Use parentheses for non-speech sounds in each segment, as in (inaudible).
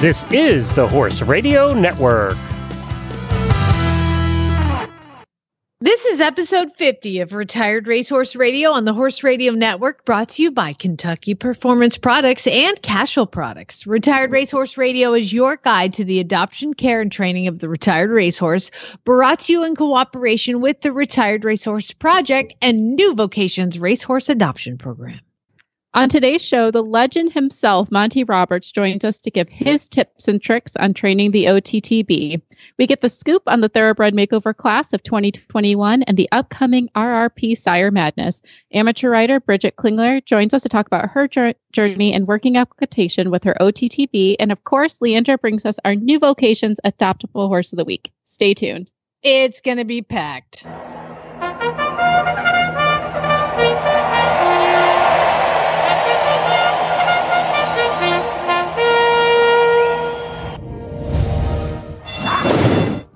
This is the Horse Radio Network. This is episode 50 of Retired Racehorse Radio on the Horse Radio Network, brought to you by Kentucky Performance Products and Cashel Products. Retired Racehorse Radio is your guide to the adoption, care, and training of the retired racehorse, brought to you in cooperation with the Retired Racehorse Project and New Vocations Racehorse Adoption Program. On today's show, the legend himself, Monty Roberts, joins us to give his tips and tricks on training the OTTB. We get the scoop on the Thoroughbred Makeover class of 2021 and the upcoming RRP Sire Madness. Amateur rider Bridget Klingler joins us to talk about her journey in working equitation with her OTTB. And of course, Leandra brings us our new vocations adoptable horse of the week. Stay tuned. It's going to be packed.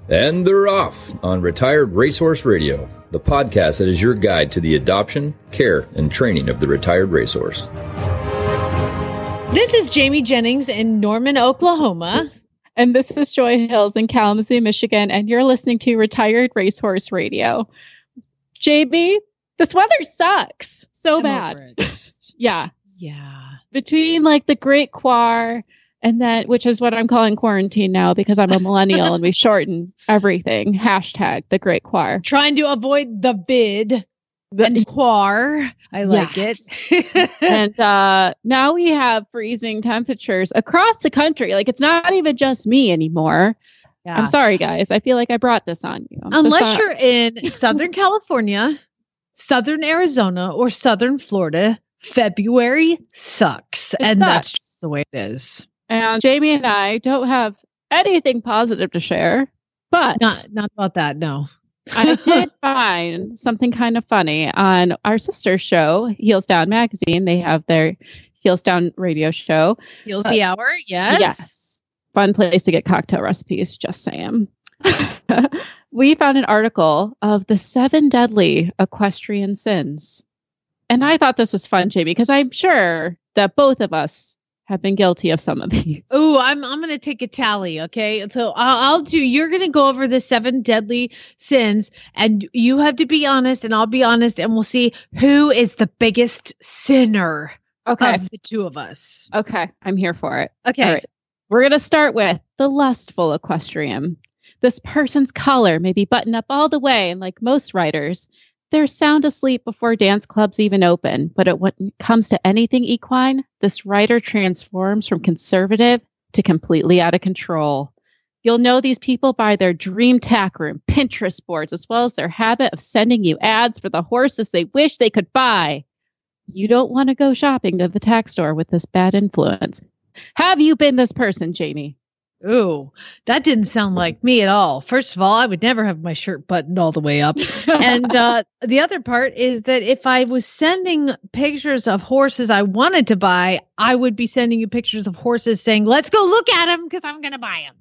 And they're off on Retired Racehorse Radio, the podcast that is your guide to the adoption, care, and training of the retired racehorse. This is Jamie Jennings in Norman, Oklahoma. And this is Joy Hills in Kalamazoo, Michigan. And you're listening to Retired Racehorse Radio. Jamie, this weather sucks so I'm bad. (laughs) yeah. Yeah. Between like the Great Quar and then which is what I'm calling quarantine now because I'm a millennial and we (laughs) shorten everything. Hashtag the Great Quar. Trying to avoid the bid the, and quar. I like it. and uh, now we have freezing temperatures across the country. Like it's not even just me anymore. Yeah. I'm sorry, guys. I feel like I brought this on you. I'm Unless so you're in (laughs) Southern California, Southern Arizona, or Southern Florida, February sucks. It and sucks. that's just the way it is. And Jamie and I don't have anything positive to share, but not not about that. No. I did (laughs) find something kind of funny on our sister show, Heels Down Magazine. They have their Heels Down radio show. Heels uh, the Hour, yes. Yes. Fun place to get cocktail recipes, just saying. (laughs) we found an article of the seven deadly equestrian sins. And I thought this was fun, Jamie, because I'm sure that both of us have been guilty of some of these. Oh, I'm I'm going to take a tally. Okay, so I'll, I'll do. You're going to go over the seven deadly sins, and you have to be honest, and I'll be honest, and we'll see who is the biggest sinner. Okay, of the two of us. Okay, I'm here for it. Okay, we're going to start with the lustful equestrian. This person's collar may be buttoned up all the way, and like most writers, they're sound asleep before dance clubs even open, but it, when it comes to anything equine, this writer transforms from conservative to completely out of control. You'll know these people by their dream tack room, Pinterest boards, as well as their habit of sending you ads for the horses they wish they could buy. You don't want to go shopping to the tack store with this bad influence. Have you been this person, Jamie? Ooh, that didn't sound like me at all. First of all, I would never have my shirt buttoned all the way up. and (laughs) uh, the other part is that if I was sending pictures of horses I wanted to buy, I would be sending you pictures of horses saying, let's go look at them because I'm going to buy them.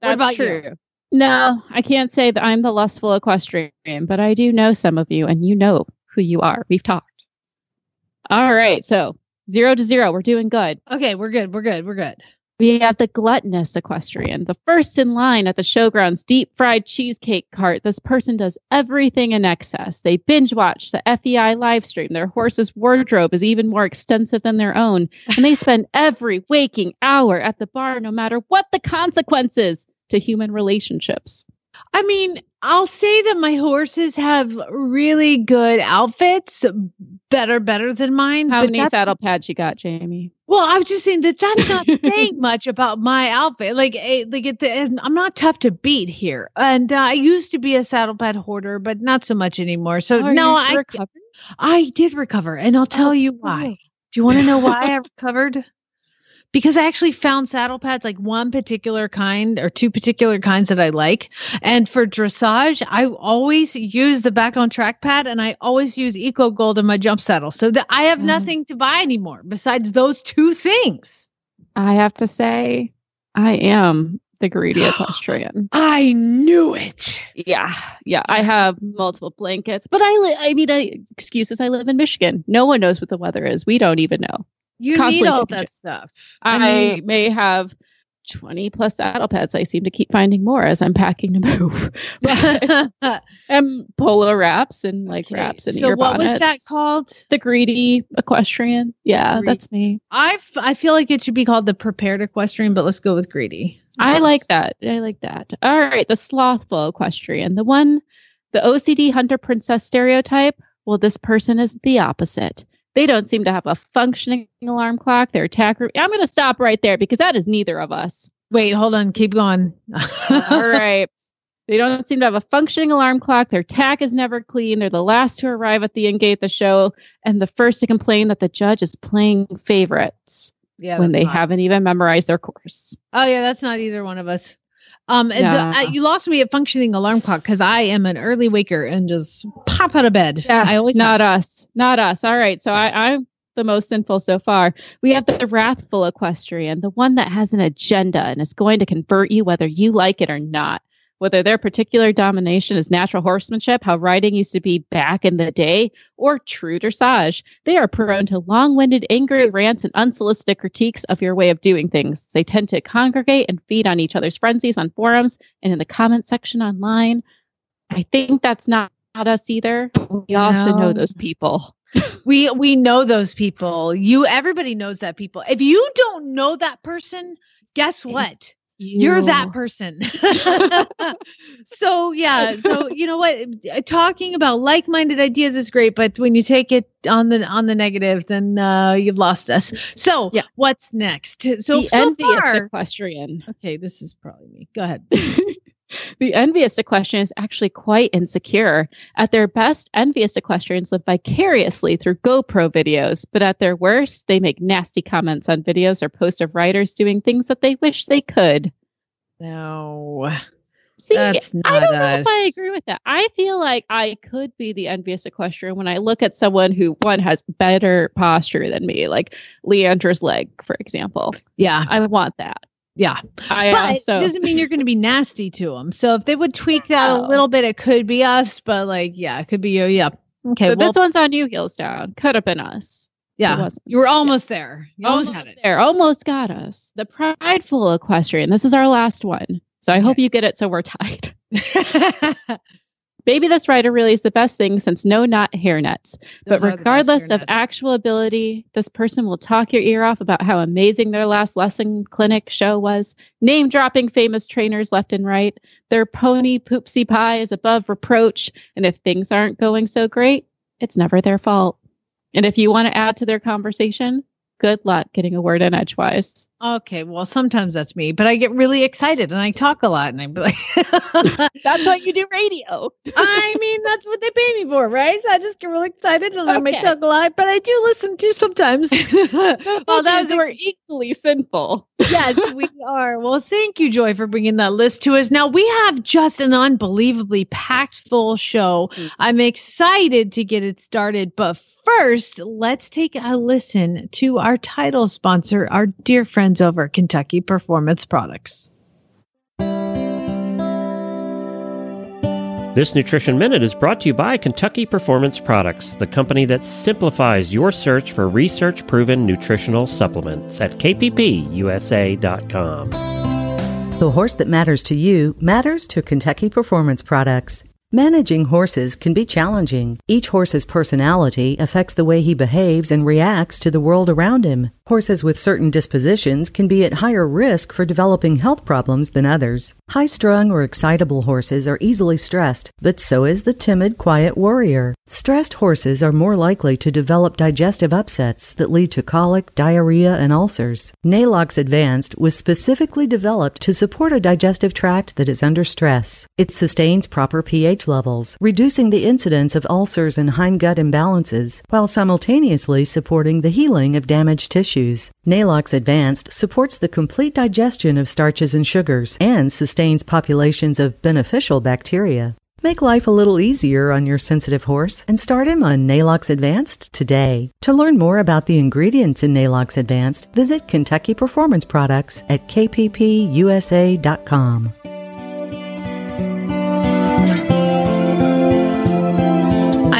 That's what about true. You? No, I can't say that I'm the lustful equestrian, but I do know some of you and you know who you are. We've talked. All right. So zero to zero. We're doing good. Okay. We're good. We're good. We're good. We have the gluttonous equestrian, the first in line at the showground's deep fried cheesecake cart. This person does everything in excess. They binge watch the FEI live stream. Their horse's wardrobe is even more extensive than their own. And they spend (laughs) every waking hour at the bar, no matter what the consequences to human relationships. I mean, I'll say that my horses have really good outfits better, better than mine. How many saddle pads you got, Jamie? Well, I was just saying that that's not saying (laughs) much about my outfit. Like, eh, like at the, I'm not tough to beat here. And uh, I used to be a saddle pad hoarder, but not so much anymore. So oh, no, I recovered. I did recover, and I'll tell oh, you why. Do you want to know why (laughs) I recovered? Because I actually found saddle pads like one particular kind or two particular kinds that I like. And for dressage, I always use the back on track pad and I always use Eco Gold in my jump saddle. So that I have mm. nothing to buy anymore besides those two things. I have to say, I am the greedy equestrian. (gasps) I knew it. Yeah, yeah. I have multiple blankets, but I, li- I mean, I, excuses. I live in Michigan. No one knows what the weather is. We don't even know you need all that stuff. I, I may have 20 plus saddle pads. I seem to keep finding more as I'm packing to (laughs) move. but, (laughs) and polo wraps and like okay. wraps and so what was that called? The greedy equestrian. Yeah, greedy. that's me. I, I feel like it should be called the prepared equestrian, but let's go with greedy. I like that. I like that. All right, the slothful equestrian, the one, the OCD hunter princess stereotype. Well, this person is the opposite. They don't seem to have a functioning alarm clock. Their attack room. I'm going to stop right there because that is neither of us. Wait, hold on. Keep going. (laughs) All right. They don't seem to have a functioning alarm clock. Their tack is never clean. They're the last to arrive at the end gate the show and the first to complain that the judge is playing favorites yeah, when they not. haven't even memorized their course. Oh yeah, that's not either one of us. Um, yeah. the, uh, you lost me at functioning alarm clock because I am an early waker and just pop out of bed. Yeah, I always not have. us, not us. All right, so I, I'm the most sinful so far. We have the wrathful equestrian, the one that has an agenda and is going to convert you whether you like it or not whether their particular domination is natural horsemanship, how riding used to be back in the day, or true dressage. They are prone to long winded, angry rants and unsolicited critiques of your way of doing things. They tend to congregate and feed on each other's frenzies on forums and in the comment section online. I think that's not, us either. We no. also know those people. (laughs) we we know those people. You everybody knows that people. If you don't know that person, guess what? You. are that person. (laughs) so yeah, so you know what? Talking about like-minded ideas is great, but when you take it on the on the negative, then uh, you've lost us. So yeah. what's next? So the so envious far, equestrian. Okay, this is probably me. Go ahead. (laughs) the envious equestrian is actually quite insecure. At their best, envious equestrians live vicariously through GoPro videos, but at their worst, they make nasty comments on videos or post of riders doing things that they wish they could. No. See, That's not I don't us. know if I agree with that. I feel like I could be the envious equestrian when I look at someone who one has better posture than me, like Leandra's leg, for example. Yeah, I want that. Yeah. I but also, it doesn't mean you're going to be nasty to them. So if they would tweak that a little bit, it could be us. But like, yeah, it could be you. Yeah. Okay. well, this one's on you, heels down. Could have been us. Yeah. You were almost yeah. there. You almost, almost, had it. There. Almost got us. The prideful equestrian. This is our last one. So I okay. hope you get it so we're tied. (laughs) Maybe this rider really is the best thing since no not hair nets. Those but regardless of actual ability, this person will talk your ear off about how amazing their last lesson clinic show was, name dropping famous trainers left and right. Their pony poopsie pie is above reproach. And if things aren't going so great, it's never their fault. And if you want to add to their conversation, good luck getting a word in edgewise. Okay, well, sometimes that's me, but I get really excited and I talk a lot, and I'm like, (laughs) "That's why you do radio." (laughs) I mean, that's what they pay me for, right? So I just get really excited and okay. I may talk a lot, but I do listen to sometimes. (laughs) well, was we're equally sinful. yes, we are. Well, thank you, Joy, for bringing that list to us. Now we have just an unbelievably packed full show. Mm-hmm. I'm excited to get it started, but first, let's take a listen to our title sponsor, our dear friend friends over at Kentucky Performance Products. This Nutrition Minute is brought to you by Kentucky Performance Products, the company that simplifies your search for research proven nutritional supplements at kppusa.com. The horse that matters to you matters to Kentucky Performance Products. Managing horses can be challenging. Each horse's personality affects the way he behaves and reacts to the world around him. Horses with certain dispositions can be at higher risk for developing health problems than others. High strung or excitable horses are easily stressed, but so is the timid, quiet warrior. Stressed horses are more likely to develop digestive upsets that lead to colic, diarrhea, and ulcers. Neigh-Lox Advanced was specifically developed to support a digestive tract that is under stress. It sustains proper pH levels, reducing the incidence of ulcers and hindgut imbalances, while simultaneously supporting the healing of damaged tissue Neigh-Lox Advanced supports the complete digestion of starches and sugars and sustains populations of beneficial bacteria. Make life a little easier on your sensitive horse and start him on Neigh-Lox Advanced today. To learn more about the ingredients in Neigh-Lox Advanced, visit Kentucky Performance Products at kppusa.com.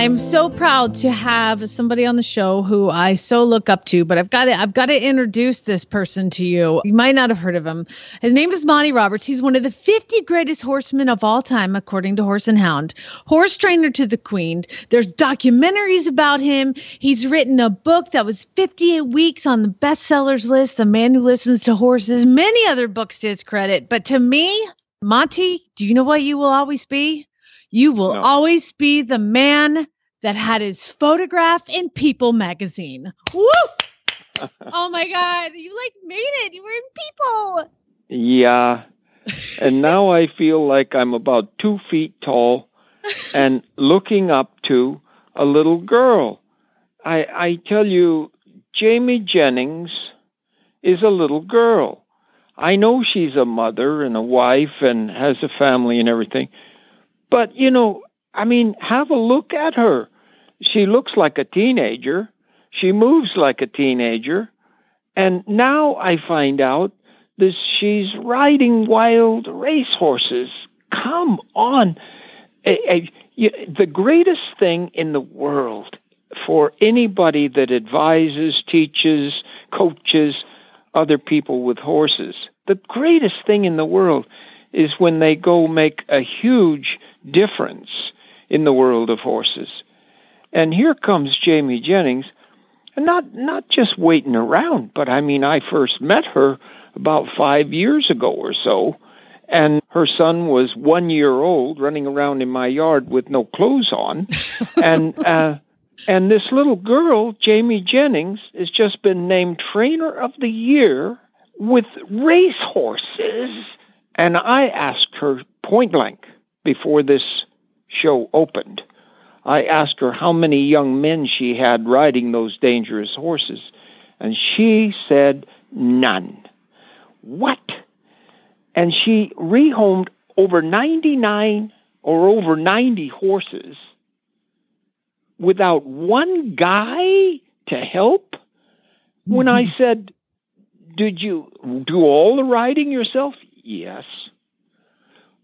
I'm so proud to have somebody on the show who I so look up to, but I've got to I've got to introduce this person to you. You might not have heard of him. His name is Monty Roberts. He's one of the 50 greatest horsemen of all time according to Horse and Hound. Horse trainer to the queen. There's documentaries about him. He's written a book that was 58 weeks on the bestsellers list, The Man Who Listens to Horses, many other books to his credit. But to me, Monty, do you know what you will always be? You will no. always be the man that had his photograph in People magazine. Woo! (laughs) oh my God. You like made it. You were in People. Yeah. And now I feel like I'm about two feet tall (laughs) and looking up to a little girl. I, I tell you, Jamie Jennings is a little girl. I know she's a mother and a wife and has a family and everything, but, you know, I mean, have a look at her. She looks like a teenager. She moves like a teenager. And now I find out that she's riding wild racehorses. Come on. The greatest thing in the world for anybody that advises, teaches, coaches other people with horses, the greatest thing in the world is when they go make a huge difference in the world of horses. And here comes Jamie Jennings, and not not just waiting around, but I mean I first met her about 5 years ago or so, and her son was 1 year old running around in my yard with no clothes on. (laughs) and uh and this little girl, Jamie Jennings, has just been named trainer of the year with racehorses. And I asked her point blank, before this show opened. I asked her how many young men she had riding those dangerous horses, and she said none. What? And she rehomed over 99 or over 90 horses without one guy to help? When I mm-hmm. said, Did you do all the riding yourself? Yes.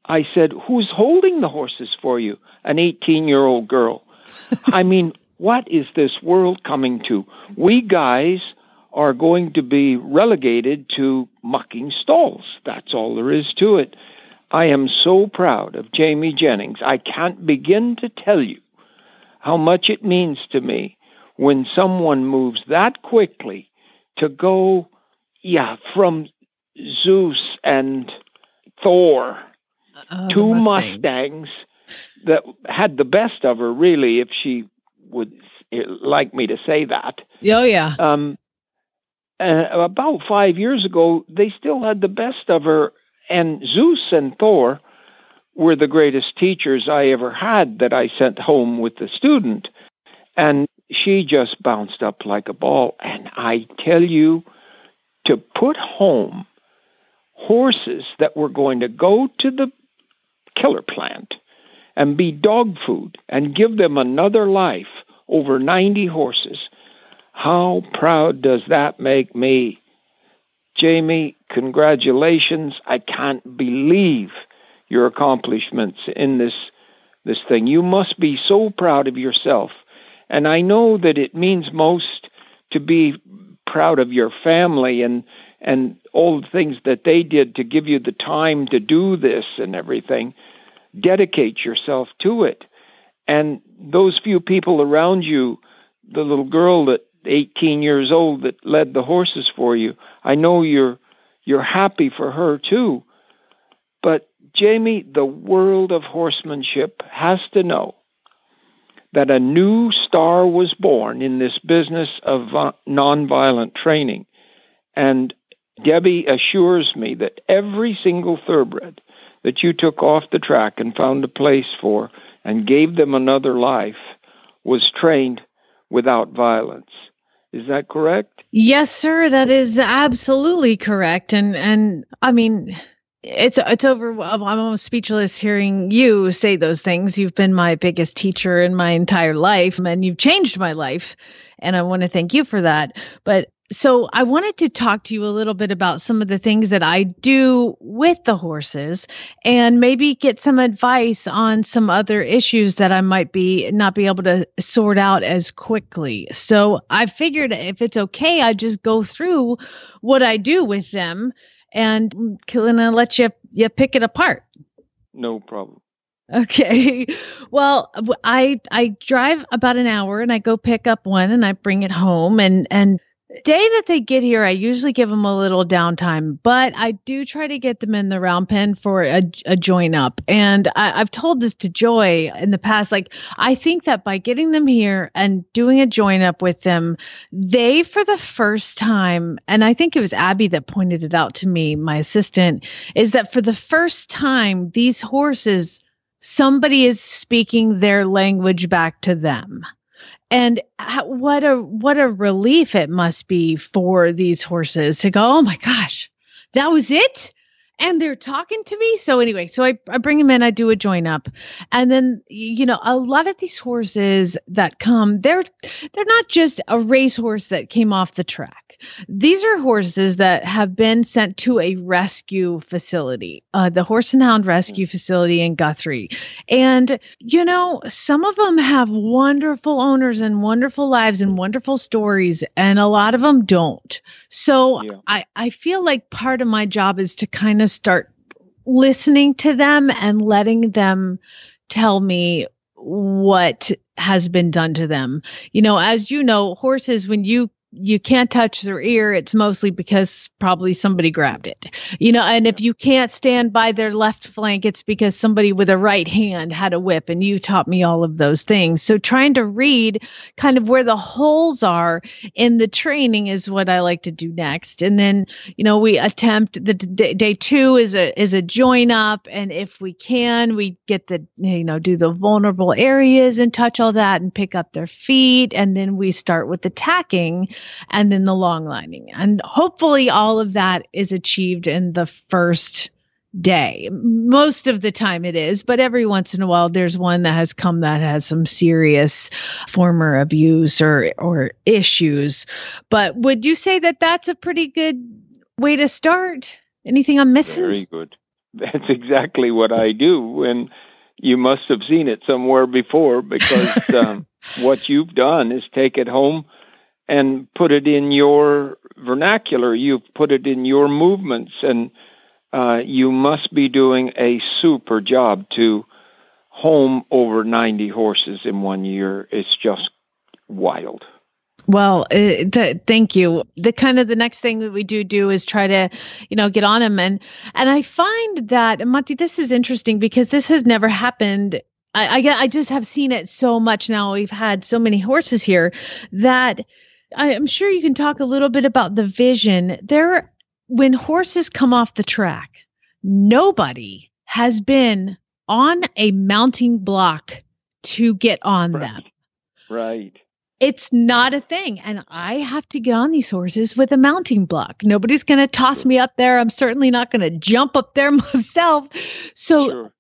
I said, Who's holding the horses for you? An 18 year old girl. (laughs) I mean, what is this world coming to? We guys are going to be relegated to mucking stalls. That's all there is to it. I am so proud of Jamie Jennings. I can't begin to tell you how much it means to me when someone moves that quickly to go, yeah, from Zeus and Thor Oh, two Mustang. Mustangs that had the best of her, really, if she would like me to say that. Oh, yeah. Um, uh, about five years ago, they still had the best of her, and Zeus and Thor were the greatest teachers I ever had that I sent home with the student. And she just bounced up like a ball. And I tell you, to put home horses that were going to go to the killer plant and be dog food and give them another life over 90 horses. How proud does that make me? Jamie, congratulations. I can't believe your accomplishments in this this thing. You must be so proud of yourself. And I know that it means most to be proud of your family and and all the things that they did to give you the time to do this and everything. Dedicate yourself to it. And those few people around you, the little girl that 18 years old that led the horses for you, I know you're you're happy for her too. But Jamie, the world of horsemanship has to know that a new star was born in this business of nonviolent training. And Debbie assures me that every single thoroughbred that you took off the track and found a place for and gave them another life was trained without violence. Is that correct? Yes, sir. That is absolutely correct. And and I mean, it's it's over. I'm almost speechless hearing you say those things. You've been my biggest teacher in my entire life, and you've changed my life. And I want to thank you for that. But so I wanted to talk to you a little bit about some of the things that I do with the horses and maybe get some advice on some other issues that I might be not be able to sort out as quickly. So I figured if it's okay, I just go through what I do with them and of let you you pick it apart. No problem. Okay. Well, I I drive about an hour and I go pick up one and I bring it home and and day that they get here, I usually give them a little downtime, but I do try to get them in the round pen for a, a join up. And I, I've told this to Joy in the past. Like, I think that by getting them here and doing a join up with them, they, for the first time, and I think it was Abby that pointed it out to me, my assistant, is that for the first time, these horses, somebody is speaking their language back to them and what a what a relief it must be for these horses to go oh my gosh that was it and they're talking to me so anyway so I, I bring them in i do a join up and then you know a lot of these horses that come they're they're not just a racehorse that came off the track these are horses that have been sent to a rescue facility, uh, the Horse and Hound Rescue Facility in Guthrie. And, you know, some of them have wonderful owners and wonderful lives and wonderful stories, and a lot of them don't. So yeah. I, I feel like part of my job is to kind of start listening to them and letting them tell me what has been done to them. You know, as you know, horses, when you you can't touch their ear, it's mostly because probably somebody grabbed it. You know, and if you can't stand by their left flank, it's because somebody with a right hand had a whip, and you taught me all of those things. So trying to read kind of where the holes are in the training is what I like to do next. And then, you know, we attempt the d- day two is a is a join up, and if we can, we get the you know do the vulnerable areas and touch all that and pick up their feet, and then we start with the tacking and then the long lining. And hopefully all of that is achieved in the first day. Most of the time it is, but every once in a while there's one that has come that has some serious former abuse or or issues. But would you say that that's a pretty good way to start? Anything I'm missing? Very good. That's exactly what I do and you must have seen it somewhere before because (laughs) um, what you've done is take it home and put it in your vernacular. You've put it in your movements, and uh, you must be doing a super job to home over 90 horses in one year. It's just wild. Well, uh, th- thank you. The kind of the next thing that we do do is try to, you know, get on them, and and I find that Monty, this is interesting because this has never happened I, I, I just have seen it so much now. We've had so many horses here that I'm sure you can talk a little bit about the vision. There, when horses come off the track, nobody has been on a mounting block to get on right. them. Right. It's not a thing. And I have to get on these horses with a mounting block. Nobody's going to toss me up there. I'm certainly not going to jump up there (laughs) myself. So, sure.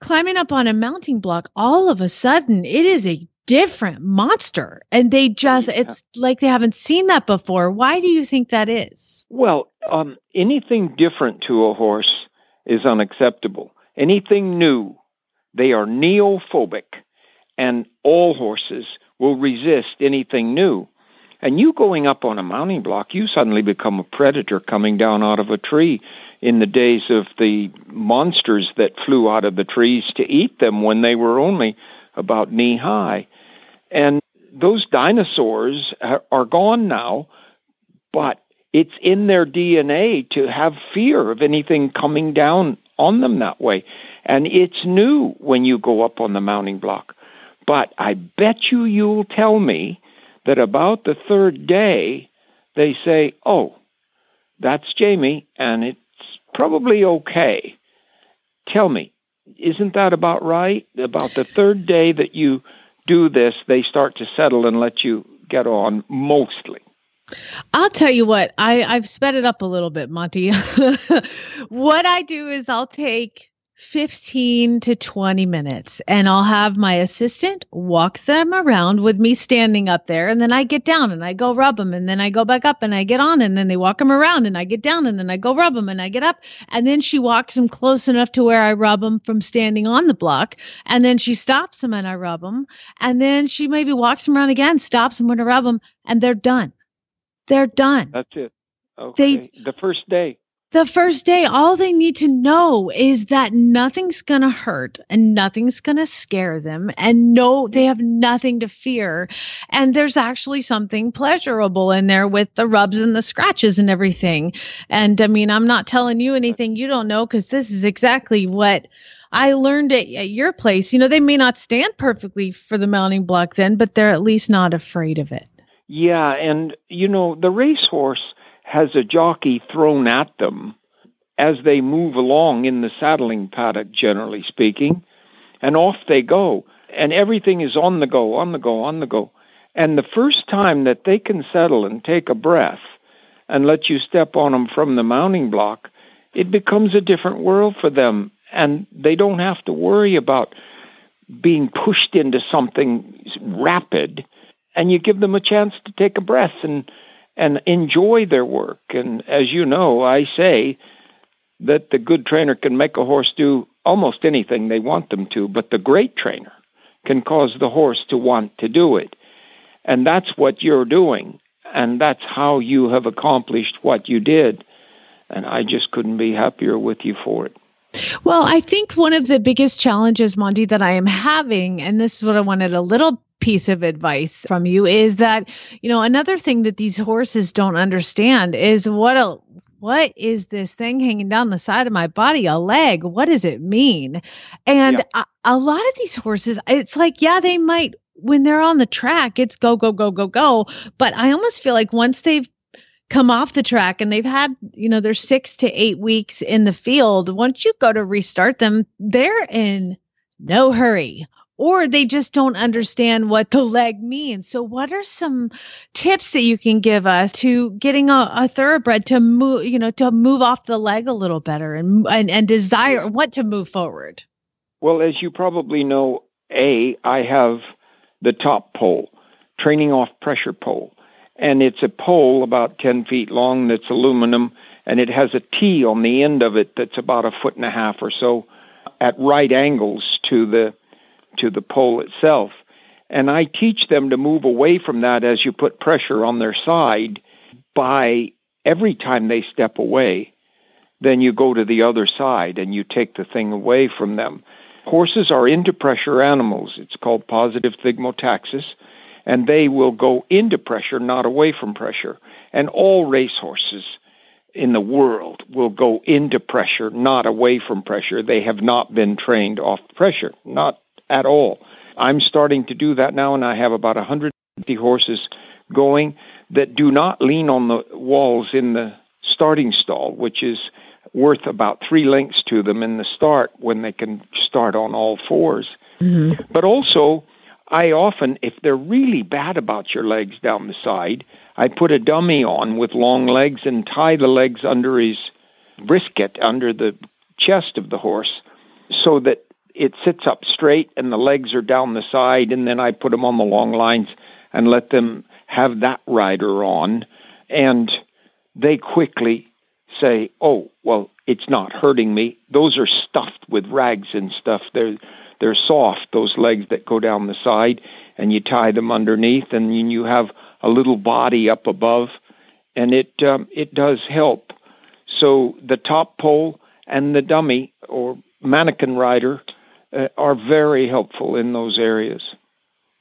climbing up on a mounting block, all of a sudden, it is a different monster. And they just it's like they haven't seen that before. Why do you think that is? Well um, anything different to a horse is unacceptable. Anything new they are neophobic and all horses will resist anything new. And you going up on a mounting block you suddenly become a predator coming down out of a tree in the days of the monsters that flew out of the trees to eat them when they were only about knee high and those dinosaurs are gone now, but it's in their DNA to have fear of anything coming down on them that way. And it's new when you go up on the mounting block. But I bet you you'll tell me that about the third day, they say, oh, that's Jamie, and it's probably okay. Tell me, isn't that about right? About the third day that you do this, they start to settle and let you get on mostly. I'll tell you what, I, I've sped it up a little bit, Monty. (laughs) what I do is I'll take 15 to 20 minutes and I'll have my assistant walk them around with me standing up there and then I get down and I go rub them and then I go back up and I get on and then they walk them around and I get down and then I go rub them and I get up and then she walks them close enough to where I rub them from standing on the block and then she stops them and I rub them and then she maybe walks them around again stops them when I rub them and they're done. They're done. That's it. Okay. They, the first day the first day, all they need to know is that nothing's going to hurt and nothing's going to scare them. And no, they have nothing to fear. And there's actually something pleasurable in there with the rubs and the scratches and everything. And I mean, I'm not telling you anything you don't know because this is exactly what I learned at, at your place. You know, they may not stand perfectly for the mounting block then, but they're at least not afraid of it. Yeah. And, you know, the racehorse has a jockey thrown at them as they move along in the saddling paddock, generally speaking, and off they go. And everything is on the go, on the go, on the go. And the first time that they can settle and take a breath and let you step on them from the mounting block, it becomes a different world for them. And they don't have to worry about being pushed into something rapid. And you give them a chance to take a breath and and enjoy their work. And as you know, I say that the good trainer can make a horse do almost anything they want them to, but the great trainer can cause the horse to want to do it. And that's what you're doing. And that's how you have accomplished what you did. And I just couldn't be happier with you for it. Well, I think one of the biggest challenges, Monty, that I am having, and this is what I wanted a little piece of advice from you is that you know another thing that these horses don't understand is what a what is this thing hanging down the side of my body? A leg. What does it mean? And yeah. a, a lot of these horses it's like yeah they might when they're on the track it's go go go go go. But i almost feel like once they've come off the track and they've had you know they're six to eight weeks in the field once you go to restart them they're in no hurry or they just don't understand what the leg means. So, what are some tips that you can give us to getting a, a thoroughbred to move, you know, to move off the leg a little better and and, and desire what to move forward? Well, as you probably know, a I have the top pole, training off pressure pole, and it's a pole about ten feet long that's aluminum, and it has a T on the end of it that's about a foot and a half or so at right angles to the to the pole itself. And I teach them to move away from that as you put pressure on their side by every time they step away, then you go to the other side and you take the thing away from them. Horses are into pressure animals. It's called positive thigmotaxis, and they will go into pressure, not away from pressure. And all racehorses in the world will go into pressure, not away from pressure. They have not been trained off pressure, not at all. I'm starting to do that now, and I have about 150 horses going that do not lean on the walls in the starting stall, which is worth about three lengths to them in the start when they can start on all 4s mm-hmm. But also, I often, if they're really bad about your legs down the side, I put a dummy on with long legs and tie the legs under his brisket, under the chest of the horse, so that it sits up straight and the legs are down the side, and then I put them on the long lines and let them have that rider on, and they quickly say, "Oh, well, it's not hurting me." Those are stuffed with rags and stuff. They're they're soft. Those legs that go down the side, and you tie them underneath, and you have a little body up above, and it um, it does help. So the top pole and the dummy or mannequin rider uh, are very helpful in those areas.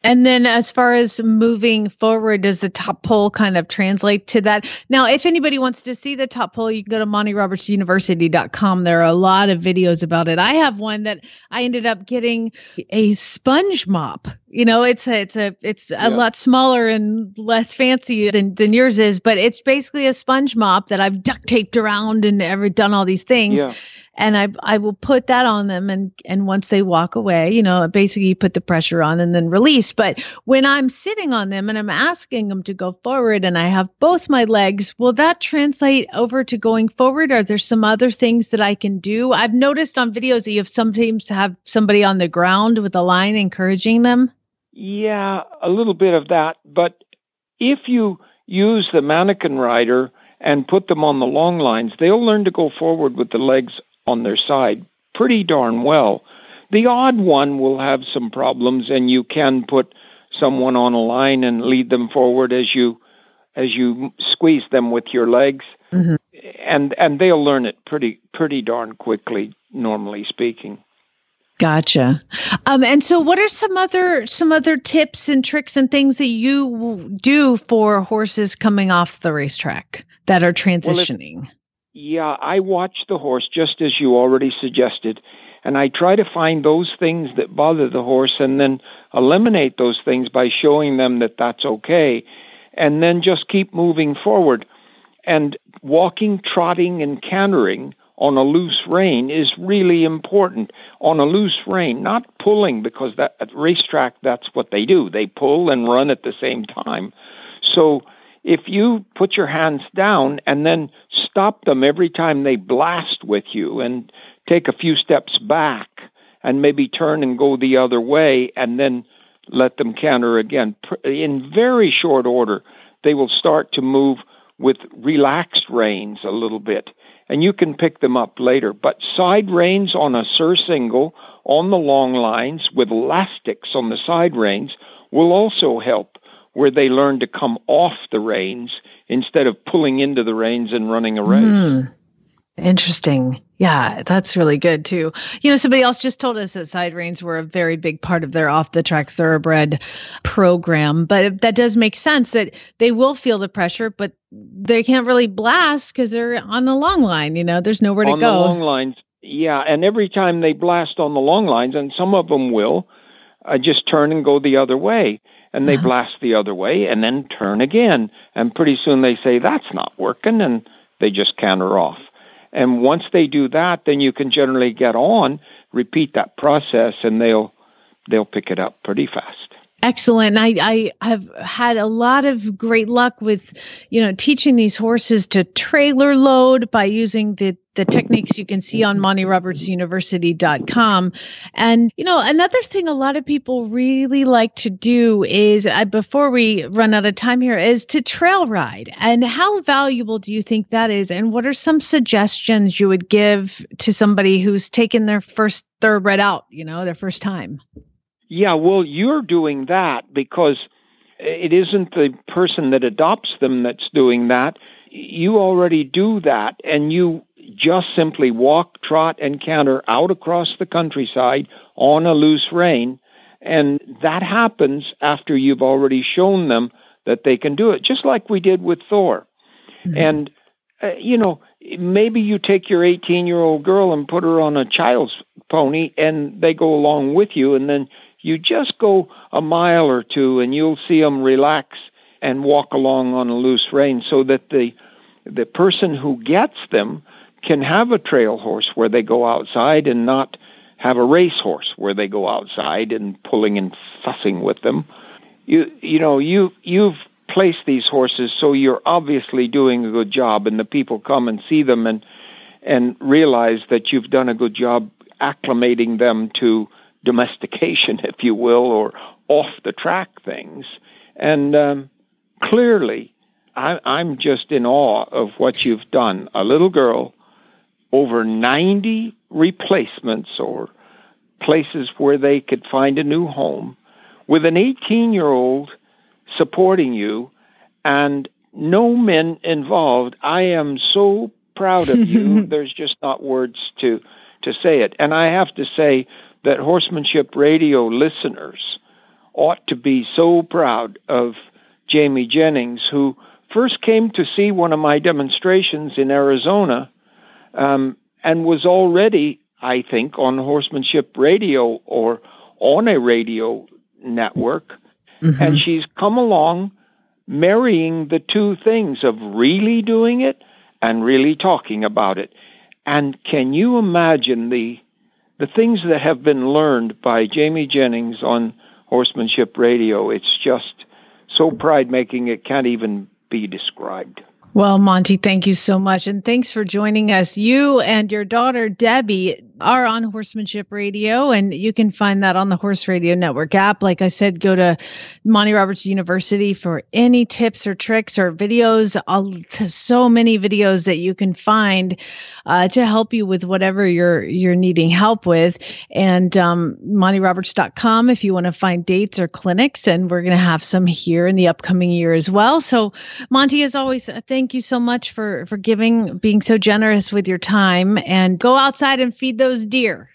And then, as far as moving forward, does the top pole kind of translate to that? Now, if anybody wants to see the top pole, you can go to MontyRobertsUniversity.com. There are a lot of videos about it. I have one that I ended up getting a sponge mop. You know, it's a, it's a it's a yeah. lot smaller and less fancy than, than yours is, but it's basically a sponge mop that I've duct taped around and ever done all these things. Yeah and I I will put that on them and and once they walk away, you know, basically put the pressure on and then release. But when I'm sitting on them and I'm asking them to go forward and I have both my legs, will that translate over to going forward? Are there some other things that I can do? I've noticed on videos that you have sometimes have somebody on the ground with a line encouraging them. Yeah, a little bit of that, but if you use the mannequin rider and put them on the long lines, they'll learn to go forward with the legs on their side pretty darn well. The odd one will have some problems, and you can put someone on a line and lead them forward as you as you squeeze them with your legs, mm-hmm. and and they'll learn it pretty pretty darn quickly, normally speaking. Gotcha. Um, and so, what are some other some other tips and tricks and things that you do for horses coming off the racetrack that are transitioning? Well, if, yeah, I watch the horse just as you already suggested, and I try to find those things that bother the horse, and then eliminate those things by showing them that that's okay, and then just keep moving forward. And walking, trotting, and cantering on a loose rein is really important. On a loose rein, not pulling because that at racetrack that's what they do. They pull and run at the same time. So if you put your hands down and then stop them every time they blast with you and take a few steps back and maybe turn and go the other way and then let them counter again in very short order they will start to move with relaxed reins a little bit and you can pick them up later. But side reins on a surcingle on the long lines with elastics on the side reins will also help where they learn to come off the reins instead of pulling into the reins and running a race. Mm. Interesting. Yeah, that's really good too. You know, somebody else just told us that side reins were a very big part of their off the track thoroughbred program, but that does make sense that they will feel the pressure, but they can't really blast because they're on the long line. You know, there's nowhere to on go. On the long lines, yeah, and every time they blast on the long lines, and some of them will, uh, just turn and go the other way, and they uh-huh. blast the other way, and then turn again, and pretty soon they say that's not working, and they just canter off. And once they do that, then you can generally get on, repeat that process, and they'll they'll pick it up pretty fast. Excellent. I, I have had a lot of great luck with, you know, teaching these horses to trailer load by using the the techniques you can see on MontyRobertsUniversity.com. And, you know, another thing a lot of people really like to do is, uh, before we run out of time here, is to trail ride. And how valuable do you think that is? And what are some suggestions you would give to somebody who's taken their first thoroughbred out, you know, their first time? Yeah, well, you're doing that because it isn't the person that adopts them that's doing that. You already do that, and you just simply walk, trot, and canter out across the countryside on a loose rein. And that happens after you've already shown them that they can do it, just like we did with Thor. Mm-hmm. And, uh, you know, maybe you take your 18 year old girl and put her on a child's pony and they go along with you, and then you just go a mile or two and you'll see them relax and walk along on a loose rein so that the the person who gets them can have a trail horse where they go outside and not have a race horse where they go outside and pulling and fussing with them. You you know you you've placed these horses so you're obviously doing a good job and the people come and see them and and realize that you've done a good job acclimating them to domestication, (laughs) if you will, or off the track things. And um, clearly, I, I'm just in awe of what you've done. A little girl over 90 replacements or places where they could find a new home with an 18 year old supporting you and no men involved. I am so proud of you. (laughs) There's just not words to, to say it. And I have to say that horsemanship radio listeners ought to be so proud of Jamie Jennings, who first came to see one of my demonstrations in Arizona um, and was already, I think, on horsemanship radio or on a radio network. Mm-hmm. And she's come along marrying the two things of really doing it and really talking about it. And can you imagine the the things that have been learned by Jamie Jennings on horsemanship radio? It's just so pride making it can't even be described. Well, Monty, thank you so much. And thanks for joining us. You and your daughter, Debbie, are on Horsemanship Radio, and you can find that on the Horse Radio Network app. Like I said, go to Monty Roberts University for any tips or tricks or videos. I'll, so many videos that you can find uh, to help you with whatever you're you're needing help with. And um, MontyRoberts.com if you want to find dates or clinics, and we're going to have some here in the upcoming year as well. So, Monty, as always, uh, thank you so much for for giving, being so generous with your time, and go outside and feed those deer.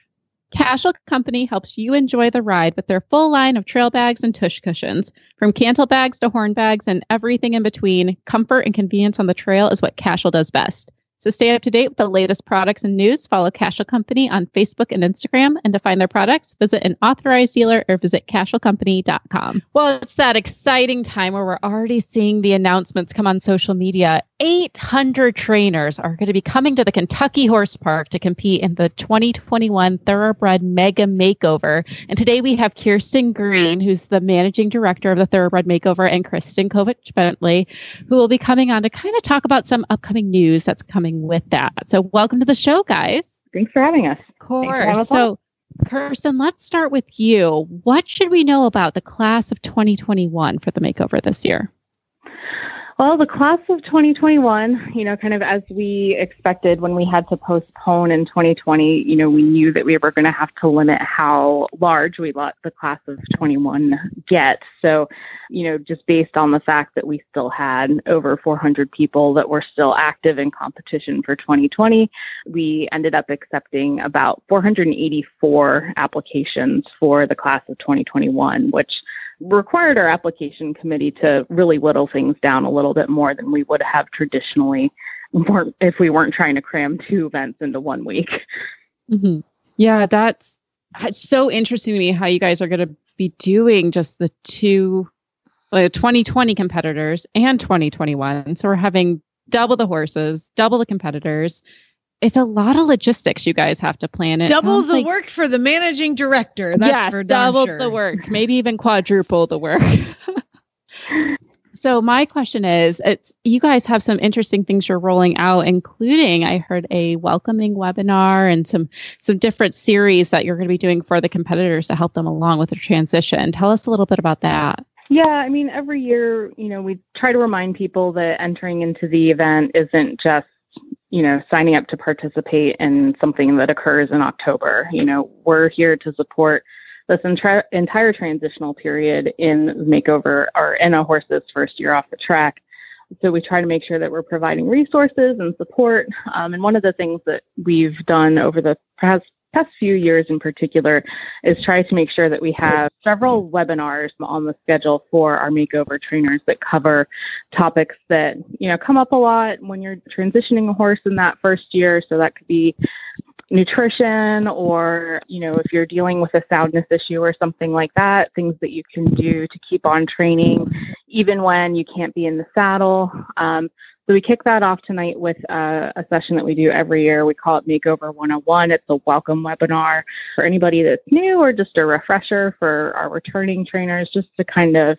Cashel Company helps you enjoy the ride with their full line of trail bags and tush cushions. From cantle bags to horn bags and everything in between, comfort and convenience on the trail is what Cashel does best. So stay up to date with the latest products and news. Follow Cashel Company on Facebook and Instagram. And to find their products, visit an authorized dealer or visit cashelcompany.com. Well, it's that exciting time where we're already seeing the announcements come on social media. 800 trainers are going to be coming to the Kentucky Horse Park to compete in the 2021 Thoroughbred Mega Makeover. And today we have Kirsten Green, who's the managing director of the Thoroughbred Makeover, and Kristen Kovatch Bentley, who will be coming on to kind of talk about some upcoming news that's coming with that. So, welcome to the show, guys. Thanks for having us. Of course. So, Kirsten, let's start with you. What should we know about the class of 2021 for the makeover this year? Well, the class of 2021, you know, kind of as we expected when we had to postpone in 2020, you know, we knew that we were going to have to limit how large we let the class of 21 get. So, you know, just based on the fact that we still had over 400 people that were still active in competition for 2020, we ended up accepting about 484 applications for the class of 2021, which required our application committee to really whittle things down a little bit more than we would have traditionally if we weren't trying to cram two events into one week. Mm-hmm. Yeah, that's so interesting to me how you guys are going to be doing just the two uh, 2020 competitors and 2021. So we're having double the horses, double the competitors, it's a lot of logistics you guys have to plan. It double the like, work for the managing director. That's yes, for double sure. the work, maybe even quadruple the work. (laughs) so my question is, it's you guys have some interesting things you're rolling out, including I heard a welcoming webinar and some some different series that you're going to be doing for the competitors to help them along with the transition. Tell us a little bit about that. Yeah, I mean, every year, you know, we try to remind people that entering into the event isn't just you know, signing up to participate in something that occurs in October. You know, we're here to support this entire entire transitional period in makeover or in a horse's first year off the track. So we try to make sure that we're providing resources and support. Um, and one of the things that we've done over the past past few years in particular is try to make sure that we have several webinars on the schedule for our makeover trainers that cover topics that you know come up a lot when you're transitioning a horse in that first year. So that could be nutrition or you know if you're dealing with a soundness issue or something like that things that you can do to keep on training even when you can't be in the saddle. Um, so we kick that off tonight with uh, a session that we do every year. We call it Makeover 101. It's a welcome webinar for anybody that's new or just a refresher for our returning trainers, just to kind of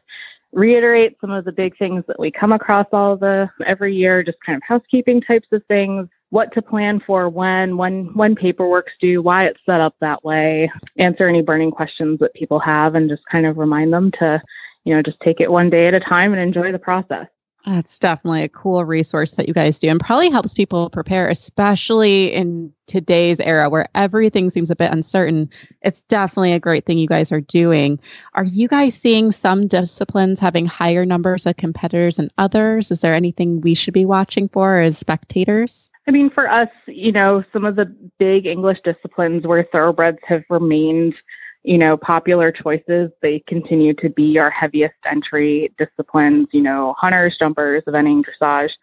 reiterate some of the big things that we come across all the every year, just kind of housekeeping types of things, what to plan for when, when when paperwork's due, why it's set up that way, answer any burning questions that people have, and just kind of remind them to, you know, just take it one day at a time and enjoy the process. That's definitely a cool resource that you guys do and probably helps people prepare, especially in today's era where everything seems a bit uncertain. It's definitely a great thing you guys are doing. Are you guys seeing some disciplines having higher numbers of competitors than others? Is there anything we should be watching for as spectators? I mean, for us, you know, some of the big English disciplines where thoroughbreds have remained you know, popular choices, they continue to be our heaviest entry disciplines, you know, hunters, jumpers, eventing, dressage.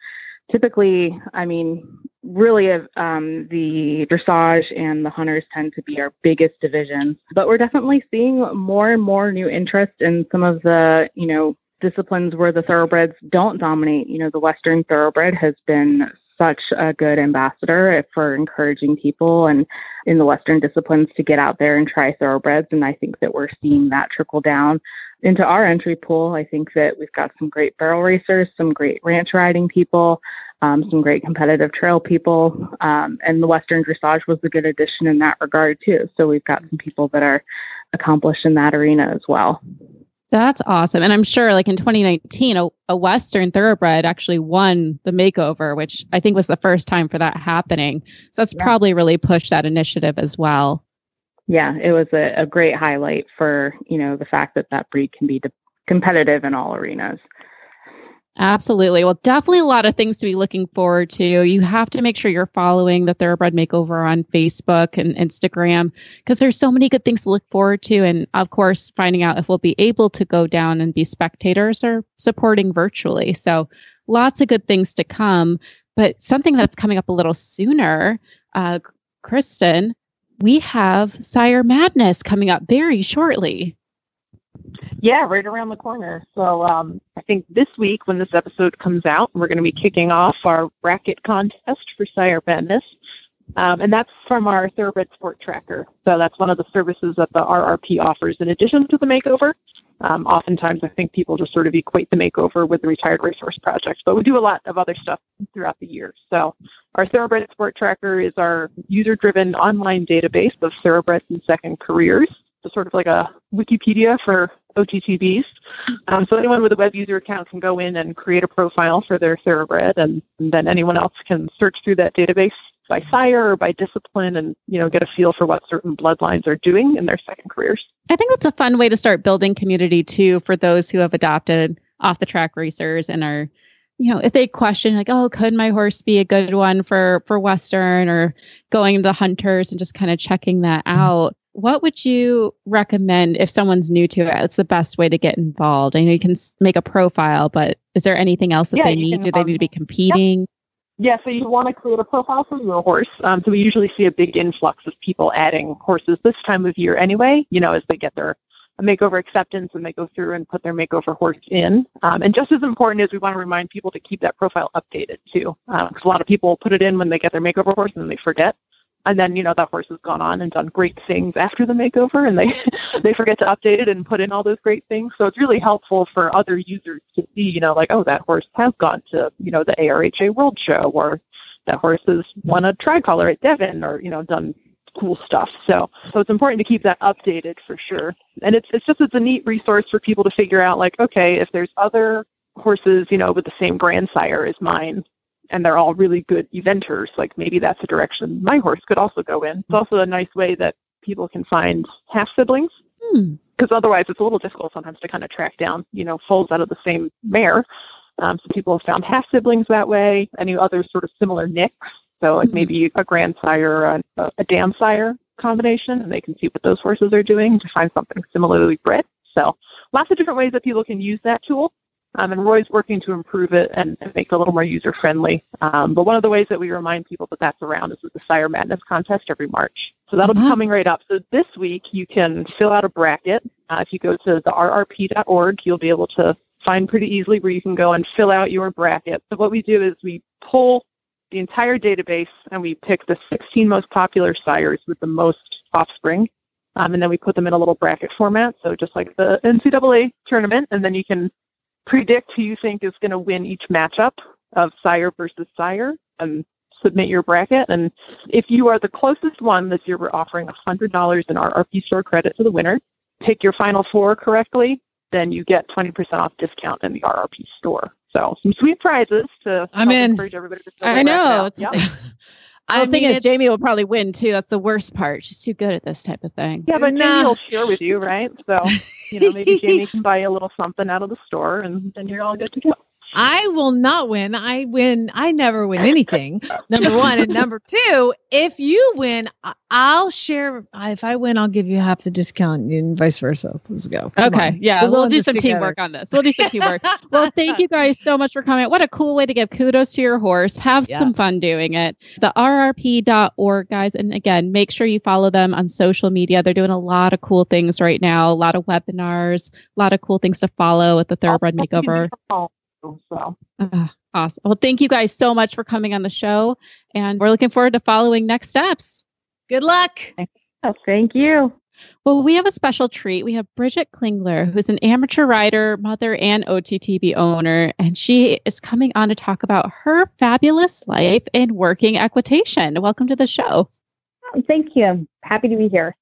Typically, I mean, really, um, the dressage and the hunters tend to be our biggest divisions, but we're definitely seeing more and more new interest in some of the, you know, disciplines where the thoroughbreds don't dominate. You know, the Western thoroughbred has been such a good ambassador for encouraging people and in the Western disciplines to get out there and try thoroughbreds. And I think that we're seeing that trickle down into our entry pool. I think that we've got some great barrel racers, some great ranch riding people, um, some great competitive trail people, um, and the Western dressage was a good addition in that regard too. So we've got some people that are accomplished in that arena as well. That's awesome. And I'm sure like in 2019, a, a, Western thoroughbred actually won the makeover, which I think was the first time for that happening. So that's yeah. probably really pushed that initiative as well. Yeah, it was a, a, great highlight for, you know, the fact that that breed can be de- competitive in all arenas. Absolutely. Well, definitely a lot of things to be looking forward to. You have to make sure you're following the Thoroughbred Makeover on Facebook and Instagram because there's so many good things to look forward to. And of course, finding out if we'll be able to go down and be spectators or supporting virtually. So lots of good things to come. But something that's coming up a little sooner, uh, Kristen, we have Sire Madness coming up very shortly. Yeah, right around the corner. So um, I think this week, when this episode comes out, we're going to be kicking off our bracket contest for Sire Madness. Um, and that's from our Thoroughbred Sport Tracker. So that's one of the services that the RRP offers in addition to the makeover. Um, oftentimes, I think people just sort of equate the makeover with the Retired Racehorse Project, but we do a lot of other stuff throughout the year. So, our Thoroughbred Sport Tracker is our user driven online database of thoroughbreds and second careers. So, sort of like a Wikipedia for OTTBs. Um, so anyone with a web user account can go in and create a profile for their thoroughbred, and, and then anyone else can search through that database by sire or by discipline and you know get a feel for what certain bloodlines are doing in their second careers. I think that's a fun way to start building community too for those who have adopted off the track racers and are you know if they question like oh could my horse be a good one for for western or going to the hunters and just kind of checking that mm-hmm. out what would you recommend if someone's new to it? It's the best way to get involved. I know you can make a profile, but is there anything else that yeah, they need? Can, Do they um, need to be competing? Yeah. yeah, so you want to create a profile for your horse. Um, so we usually see a big influx of people adding horses this time of year anyway, you know, as they get their makeover acceptance and they go through and put their makeover horse in. Um, and just as important is we want to remind people to keep that profile updated too, because uh, a lot of people put it in when they get their makeover horse and then they forget and then you know that horse has gone on and done great things after the makeover and they (laughs) they forget to update it and put in all those great things. So it's really helpful for other users to see you know like oh that horse has gone to you know the ARHA World Show or that horse has won a tricolor at Devon or you know done cool stuff. So so it's important to keep that updated for sure. And it's it's just it's a neat resource for people to figure out like okay if there's other horses you know with the same grandsire as mine and they're all really good eventers. Like maybe that's a direction my horse could also go in. It's also a nice way that people can find half siblings because hmm. otherwise it's a little difficult sometimes to kind of track down, you know, foals out of the same mare. Um, so people have found half siblings that way. Any other sort of similar nicks. So like hmm maybe a grandsire, a, a dam sire combination, and they can see what those horses are doing to find something similarly bred. So lots of different ways that people can use that tool. Um, and Roy's working to improve it and, and make it a little more user friendly. Um, but one of the ways that we remind people that that's around is with the Sire Madness contest every March. So that'll be coming right up. So this week you can fill out a bracket. Uh, if you go to the rrp.org, you'll be able to find pretty easily where you can go and fill out your bracket. So what we do is we pull the entire database and we pick the 16 most popular sires with the most offspring. Um, and then we put them in a little bracket format, so just like the NCAA tournament, and then you can predict who you think is going to win each matchup of sire versus sire and submit your bracket. And if you are the closest one this year, we're offering $100 in our RRP store credit to the winner. Pick your final four correctly, then you get 20% off discount in the RRP store. So some sweet prizes to I'm in. encourage everybody to I know. Yep. (laughs) I, I think is Jamie will probably win too. That's the worst part. She's too good at this type of thing. Yeah, but Jamie will share with you, right? So, you know, maybe Jamie can (laughs) buy you a little something out of the store and then you're all good to go. I will not win. I win. I never win anything. number one. And number two, if you win, I'll share. If I win, I'll give you half the discount and vice versa. Let's go. Come okay. On. Yeah. We'll, we'll do some together. teamwork on this. We'll do some teamwork. well, thank you guys so much for coming. What a cool way to give kudos to your horse. Have yeah. some fun doing it. The rrp.org, guys. And again, make sure you follow them on social media. They're doing a lot of cool things right now, a lot of webinars, a lot of cool things to follow at the Thoroughbred (laughs) Makeover. So uh, Awesome. Well, thank you guys so much for coming on the show. And we're looking forward to following next steps. Good luck. Oh, thank you. Well, we have a special treat. We have Bridget Klingler, who's an amateur rider, mother, and OTTB owner, and she is coming on to talk about her fabulous life in working equitation. Welcome to the show. Thank you. I'm happy to be here.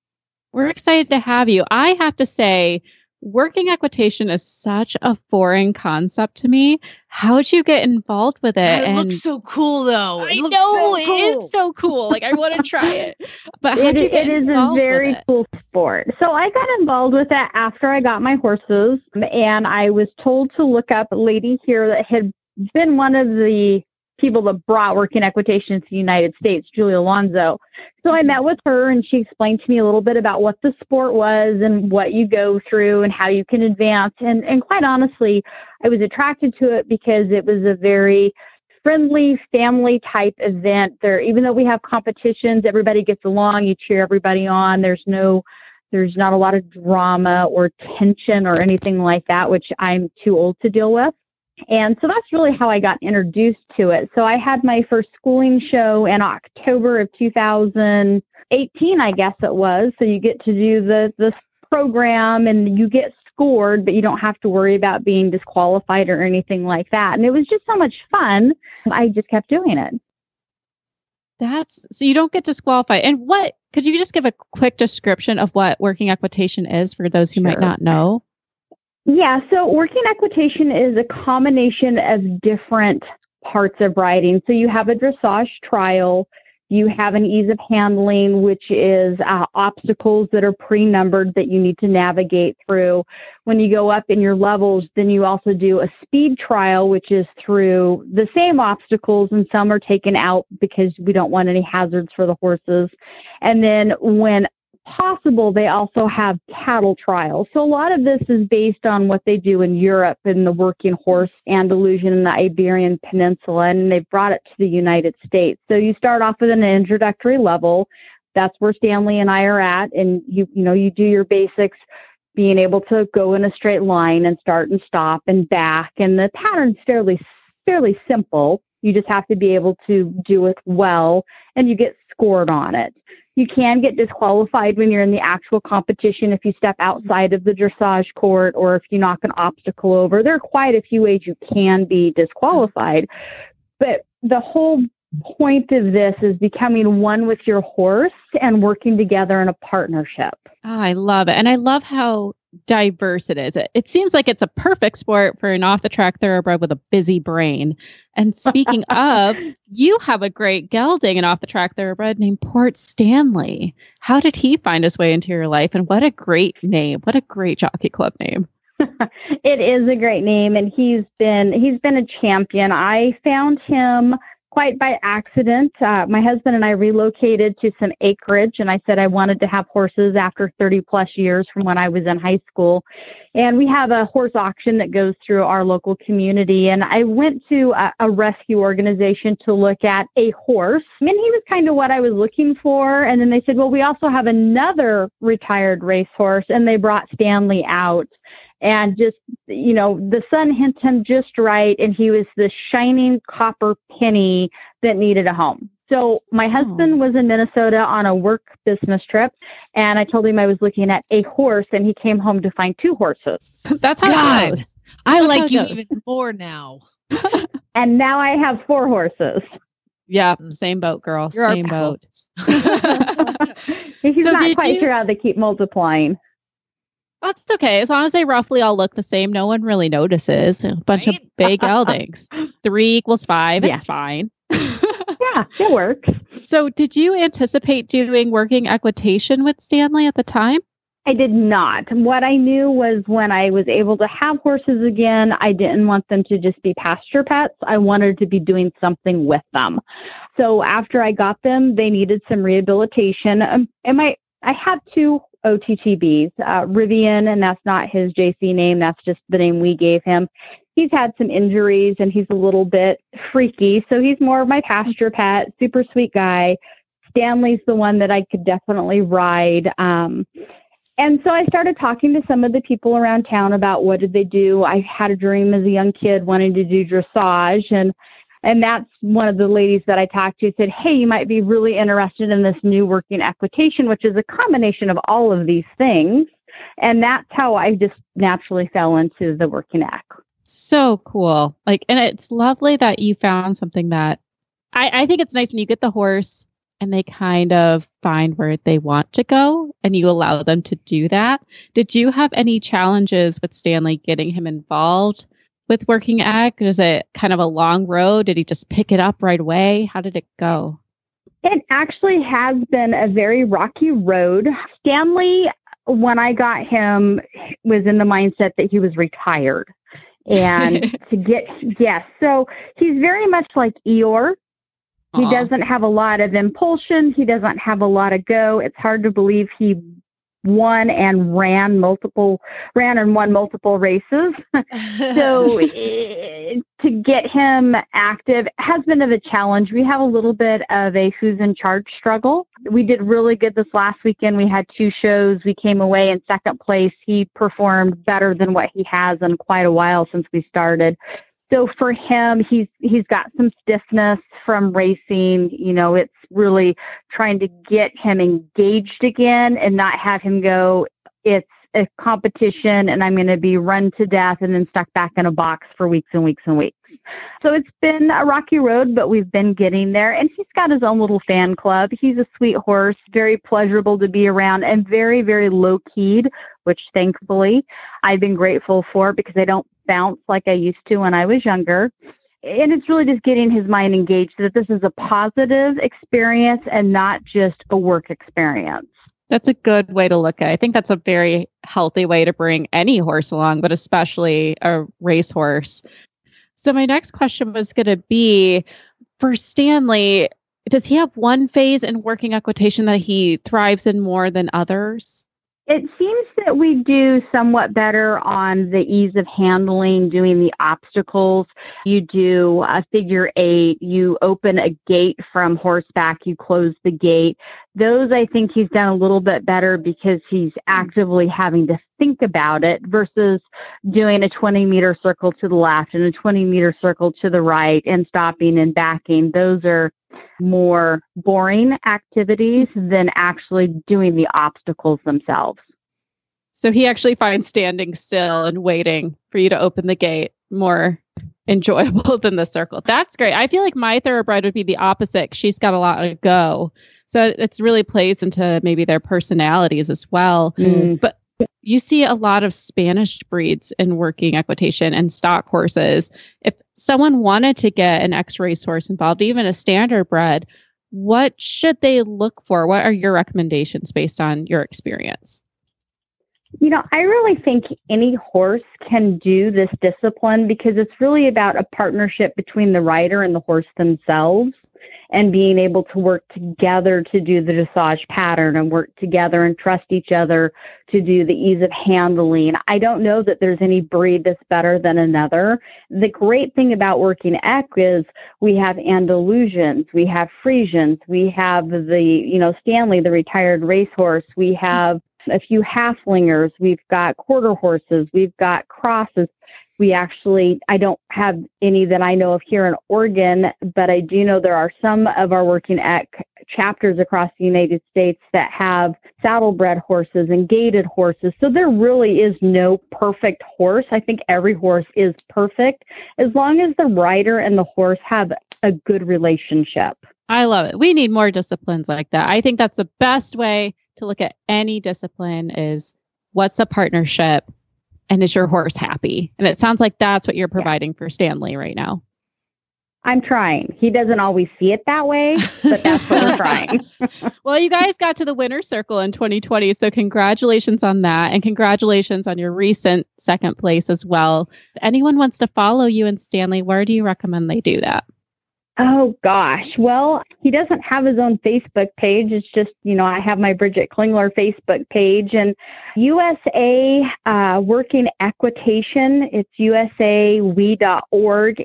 We're excited to have you. I have to say, working equitation is such a foreign concept to me. How'd you get involved with it? it and looks so cool, though. It I know so cool. it is so cool. Like I want to try it. (laughs) But how'd it, you get it involved? it is a very cool sport. So I got involved with it after I got my horses, and I was told to look up a lady here that had been one of the people that brought working equitation to the United States, Julie Alonso. So I met with her and she explained to me a little bit about what the sport was and what you go through and how you can advance. And, and quite honestly, I was attracted to it because it was a very friendly family type event there even though we have competitions everybody gets along you cheer everybody on there's no there's not a lot of drama or tension or anything like that which i'm too old to deal with and so that's really how I got introduced to it. So I had my first schooling show in October of 2018, I guess it was. So you get to do the the program and you get scored, but you don't have to worry about being disqualified or anything like that. And it was just so much fun. I just kept doing it. That's so you don't get disqualified. And what could you just give a quick description of what working equitation is for those who sure. might not know? Yeah, so working equitation is a combination of different parts of riding. So you have a dressage trial, you have an ease of handling, which is uh, obstacles that are pre numbered that you need to navigate through. When you go up in your levels, then you also do a speed trial, which is through the same obstacles, and some are taken out because we don't want any hazards for the horses. And then when possible, they also have cattle trials. So a lot of this is based on what they do in Europe in the working horse Andalusian and the Iberian Peninsula, and they've brought it to the United States. So you start off with an introductory level. That's where Stanley and I are at, and you you know you do your basics, being able to go in a straight line and start and stop and back, and the pattern's fairly fairly simple. You just have to be able to do it well, and you get scored on it. You can get disqualified when you're in the actual competition if you step outside of the dressage court or if you knock an obstacle over. There are quite a few ways you can be disqualified. But the whole point of this is becoming one with your horse and working together in a partnership. Oh, I love it. And I love how diverse it is. It, it seems like it's a perfect sport for an off the track thoroughbred with a busy brain. And (laughs) speaking of, you have a great gelding, an off the track thoroughbred named Port Stanley. How did he find his way into your life? And what a great name! What a great jockey club name. (laughs) it is a great name, and he's been he's been a champion. I found him quite by accident. Uh, my husband and I relocated to some acreage, and I said I wanted to have horses after 30 plus years from when I was in high school. And we have a horse auction that goes through our local community. And I went to a, a rescue organization to look at a horse, and he was kind of what I was looking for. And then they said, Well, we also have another retired racehorse, and they brought Stanley out and just you know the sun hit him just right and he was the shining copper penny that needed a home. So my hmm. husband oh. was in minnesota on a work business trip and i told him i was looking at a horse and he came home to find two horses. (laughs) That's how God, it goes. i that's like you even more now. (laughs) And now i have four horses. Yeah same boat girl You're same boat. (laughs) he's so not quite you... sure how they keep multiplying that's okay. As long as they roughly all look the same, no one really notices. A bunch right? of big (laughs) geldings. Three equals five. Yeah. It's fine. (laughs) yeah, it works. So, did you anticipate doing working equitation with Stanley at the time? I did not. What I knew was when I was able to have horses again, I didn't want them to just be pasture pets. I wanted to be doing something with them. So after I got them, they needed some rehabilitation. Um, and my I had two OTTBs. Uh, Rivian, and that's not his JC name, that's just the name we gave him. He's had some injuries and he's a little bit freaky, so he's more of my pasture pet, super sweet guy. Stanley's the one that I could definitely ride. Um, And so I started talking to some of the people around town about what did they do. I had a dream as a young kid wanting to do dressage and and that's one of the ladies that I talked to said, Hey, you might be really interested in this new working equitation, which is a combination of all of these things. And that's how I just naturally fell into the working act. So cool. Like, and it's lovely that you found something that I, I think it's nice when you get the horse and they kind of find where they want to go and you allow them to do that. Did you have any challenges with Stanley getting him involved? With working eq? Is it kind of a long road? Did he just pick it up right away? How did it go? It actually has been a very rocky road. Stanley, when I got him, was in the mindset that he was retired. And (laughs) to get, yes, so he's very much like Eeyore. He doesn't have a lot of impulsion. He doesn't have a lot of go. It's hard to believe he won and ran multiple ran and won multiple races. (laughs) so (laughs) eh, to get him active has been of a challenge. We have a little bit of a who's in charge struggle. We did really good this last weekend. We had two shows. We came away in second place. He performed better than what he has in quite a while since we started so for him he's he's got some stiffness from racing you know it's really trying to get him engaged again and not have him go it's a competition and i'm going to be run to death and then stuck back in a box for weeks and weeks and weeks. So it's been a rocky road but we've been getting there. And he's got his own little fan club. He's a sweet horse very pleasurable to be around and very very low keyed which thankfully I've been grateful for because I don't bounce like I used to when I was younger. And it's really just getting his mind engaged that this is a positive experience and not just a work experience. That's a good way to look at it. I think that's a very healthy way to bring any horse along, but especially a racehorse. So, my next question was going to be for Stanley, does he have one phase in working equitation that he thrives in more than others? It seems that we do somewhat better on the ease of handling, doing the obstacles. You do a figure eight, you open a gate from horseback, you close the gate. Those I think he's done a little bit better because he's hmm. actively having to think about it versus doing a 20 meter circle to the left and a 20 meter circle to the right and stopping and backing. Those are more boring activities than actually doing the obstacles themselves. So he actually finds standing still and waiting for you to open the gate more (laughs) enjoyable (laughs) than the circle. That's great. I feel like my thoroughbred would be the opposite. She's got a lot of go. So it's really plays into maybe their personalities as well. Mm. But you see a lot of Spanish breeds in working equitation and stock horses. If someone wanted to get an ex-racehorse involved, even a standard bred, what should they look for? What are your recommendations based on your experience? You know, I really think any horse can do this discipline because it's really about a partnership between the rider and the horse themselves and being able to work together to do the dressage pattern and work together and trust each other to do the ease of handling. I don't know that there's any breed that's better than another. The great thing about working eq is we have Andalusians, we have Friesians, we have the, you know, Stanley, the retired racehorse, we have a few Haflingers, we've got quarter horses, we've got crosses we actually i don't have any that i know of here in oregon but i do know there are some of our working eq chapters across the united states that have saddlebred horses and gaited horses. So there really is no perfect horse. I think every horse is perfect as long as the rider and the horse have a good relationship. I love it. We need more disciplines like that. I think that's the best way to look at any discipline is what's the partnership and is your horse happy? And it sounds like that's what you're providing yeah. for Stanley right now. I'm trying. He doesn't always see it that way, but that's what we're trying. (laughs) (laughs) well, you guys got to the winner's circle in 2020. So, congratulations on that. And congratulations on your recent second place as well. If anyone wants to follow you and Stanley, where do you recommend they do that? Oh gosh. Well, he doesn't have his own Facebook page. It's just, you know, I have my Bridget Klingler Facebook page and USA uh, Working Equitation, it's usawe.org,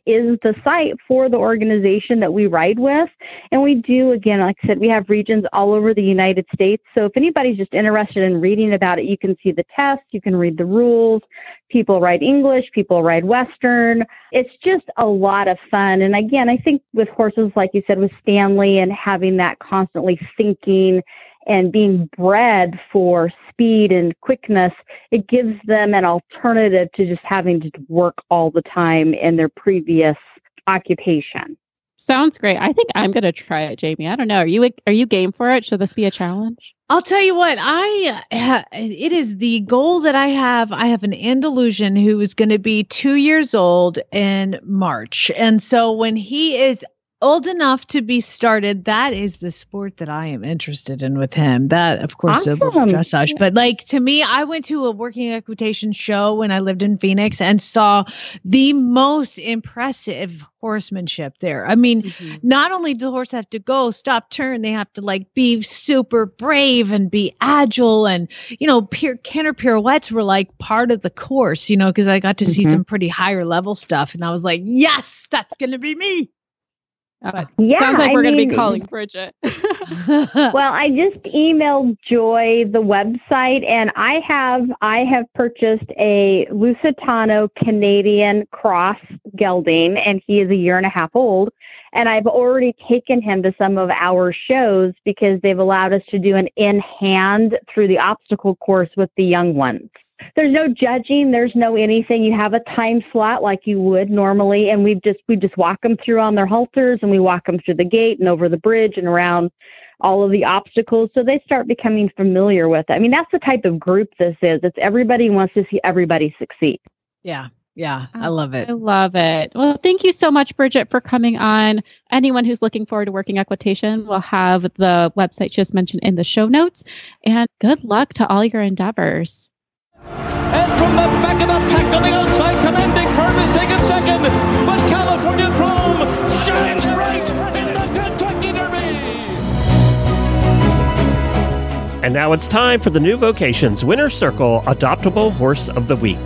is the site for the organization that we ride with. And we do, again, like I said, we have regions all over the United States. So if anybody's just interested in reading about it, you can see the test, you can read the rules. People ride English, people ride Western. It's just a lot of fun. And again, I think with horses, like you said, with Stanley and having that constantly thinking and being bred for speed and quickness, it gives them an alternative to just having to work all the time in their previous occupation. Sounds great. I think I'm going to try it, Jamie. I don't know. Are you are you game for it? Should this be a challenge? I'll tell you what. I uh, it is the goal that I have. I have an Andalusian who is going to be two years old in March, and so when he is old enough to be started, that is the sport that I am interested in with him. That, of course, awesome. dressage. But like to me, I went to a working equitation show when I lived in Phoenix and saw the most impressive horsemanship there. I mean, mm-hmm. not only do the horse have to go, stop, turn, they have to like be super brave and be agile. And, you know, pier- canter pirouettes were like part of the course, you know, because I got to mm-hmm. see some pretty higher level stuff. And I was like, yes, that's going to be me. Uh, yeah, sounds like we're going to be calling Bridget. (laughs) well, I just emailed Joy the website, and I have I have purchased a Lusitano Canadian cross gelding, and he is a year and a half old. And I've already taken him to some of our shows because they've allowed us to do an in hand through the obstacle course with the young ones there's no judging there's no anything you have a time slot like you would normally and we just we just walk them through on their halters and we walk them through the gate and over the bridge and around all of the obstacles so they start becoming familiar with it i mean that's the type of group this is it's everybody wants to see everybody succeed yeah yeah, I oh, love it. I love it. Well, thank you so much, Bridget, for coming on. Anyone who's looking forward to working equitation will have the website just mentioned in the show notes. And good luck to all your endeavors. And from the back of the pack on the outside, Commanding Curve is taken second. But California Chrome shines bright in the Kentucky Derby. And now it's time for the new vocations Winner's Circle Adoptable Horse of the Week.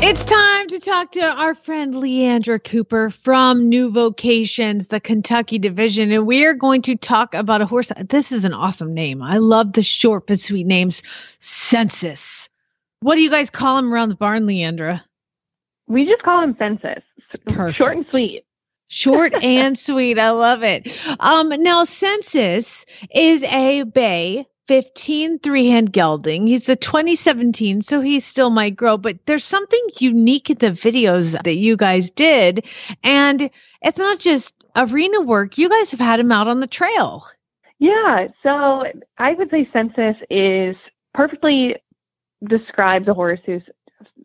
It's time to talk to our friend Leandra Cooper from New Vocations, the Kentucky division, and we are going to talk about a horse. This is an awesome name. I love the short but sweet names. Census. What do you guys call him around the barn, Leandra? We just call him Census. Perfect. Short and sweet. Short (laughs) and sweet. I love it. Um, now, Census is a bay 15 three hand gelding. He's a 2017, so he still might grow, but there's something unique in the videos that you guys did. And it's not just arena work, you guys have had him out on the trail. Yeah, so I would say Census is perfectly describes a horse who's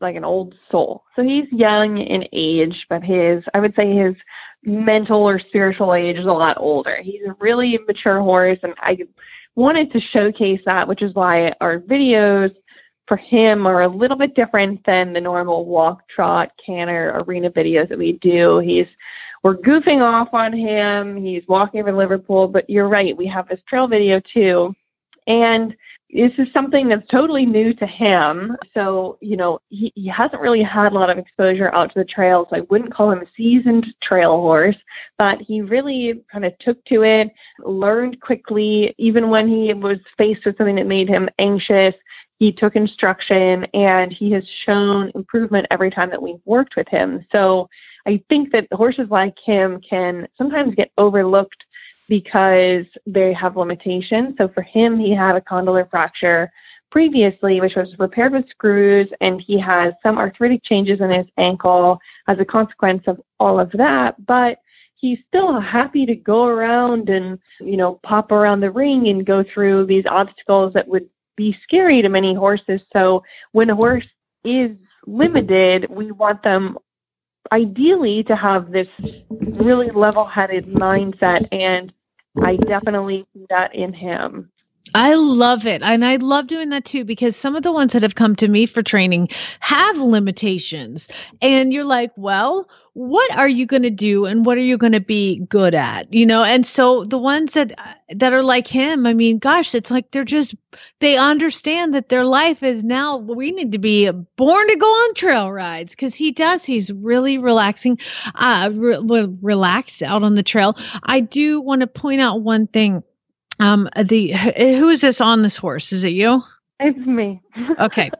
like an old soul. So he's young in age, but his, I would say his mental or spiritual age is a lot older. He's a really mature horse, and I wanted to showcase that, which is why our videos for him are a little bit different than the normal walk, trot, canter, arena videos that we do. He's we're goofing off on him. He's walking over Liverpool, but you're right. We have this trail video too, and this is something that's totally new to him. So, you know, he, he hasn't really had a lot of exposure out to the trails. So I wouldn't call him a seasoned trail horse, but he really kind of took to it, learned quickly, even when he was faced with something that made him anxious. He took instruction and he has shown improvement every time that we've worked with him. So I think that horses like him can sometimes get overlooked because they have limitations. So for him, he had a condylar fracture previously, which was repaired with screws, and he has some arthritic changes in his ankle as a consequence of all of that. But he's still happy to go around and, you know, pop around the ring and go through these obstacles that would be scary to many horses. So when a horse is limited, we want them ideally to have this really level headed mindset and I definitely see that in him. I love it. And I love doing that too because some of the ones that have come to me for training have limitations. And you're like, well, what are you going to do and what are you going to be good at? You know, and so the ones that that are like him, I mean, gosh, it's like they're just they understand that their life is now we need to be born to go on trail rides cuz he does. He's really relaxing uh re- relaxed out on the trail. I do want to point out one thing um, the who is this on this horse? Is it you? It's me. (laughs) okay.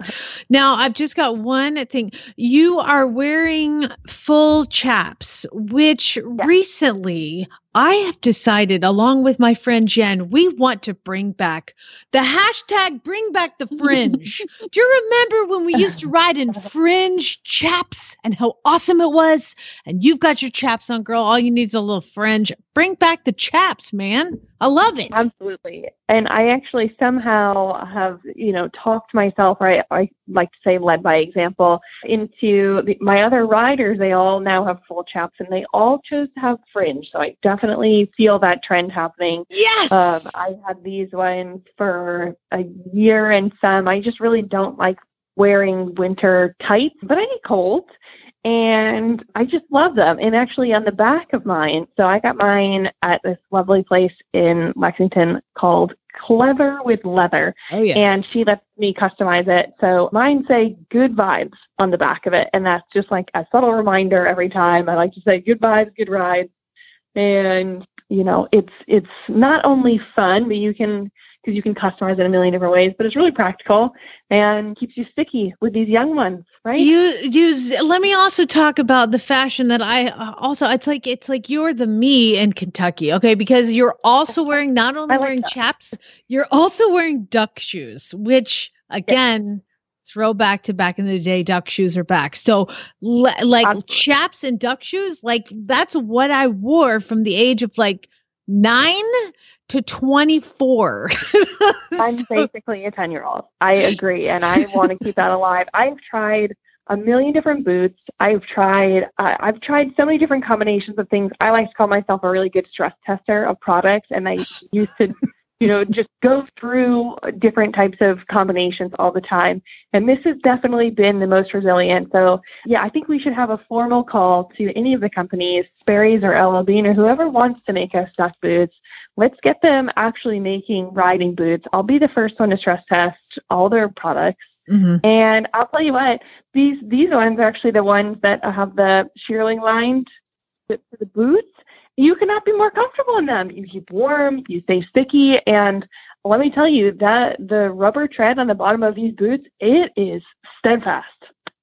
Now I've just got one thing. You are wearing full chaps, which yeah. recently I have decided, along with my friend Jen, we want to bring back the hashtag bring back the fringe. (laughs) Do you remember when we used to ride in (laughs) fringe chaps and how awesome it was? And you've got your chaps on, girl. All you need is a little fringe. Bring back the chaps, man. I love it. Absolutely. And I actually somehow have, you know, talked myself, right? I like to say led by example, into the, my other riders. They all now have full chaps and they all chose to have fringe. So I definitely feel that trend happening. Yes. Um, I had these ones for a year and some. I just really don't like wearing winter tights, but I get cold and I just love them. And actually, on the back of mine, so I got mine at this lovely place in Lexington called Clever with Leather. Oh, yeah. And she lets me customize it. So mine say good vibes on the back of it. And that's just like a subtle reminder every time. I like to say good vibes, good rides and you know it's it's not only fun but you can because you can customize it a million different ways but it's really practical and keeps you sticky with these young ones right you use let me also talk about the fashion that i uh, also it's like it's like you're the me in kentucky okay because you're also (laughs) wearing not only like wearing that. chaps you're also wearing duck shoes which again throwback to back in the day duck shoes are back so le- like Absolutely. chaps and duck shoes like that's what i wore from the age of like nine to 24 (laughs) i'm basically a 10 year old i agree and i want to keep that (laughs) alive. I've tried a million different boots. I've tried uh, i've tried so many different combinations of things. I like to call myself a really good stress tester of products and i used to you know, just go through different types of combinations all the time. And this has definitely been the most resilient. So, yeah, I think we should have a formal call to any of the companies, Sperry's or LL Bean or whoever wants to make us duck boots. Let's get them actually making riding boots. I'll be the first one to stress test all their products. Mm-hmm. And I'll tell you what, these these ones are actually the ones that have the shearling lined for the boots you cannot be more comfortable in them. You keep warm, you stay sticky, and let me tell you that the rubber tread on the bottom of these boots, it is steadfast.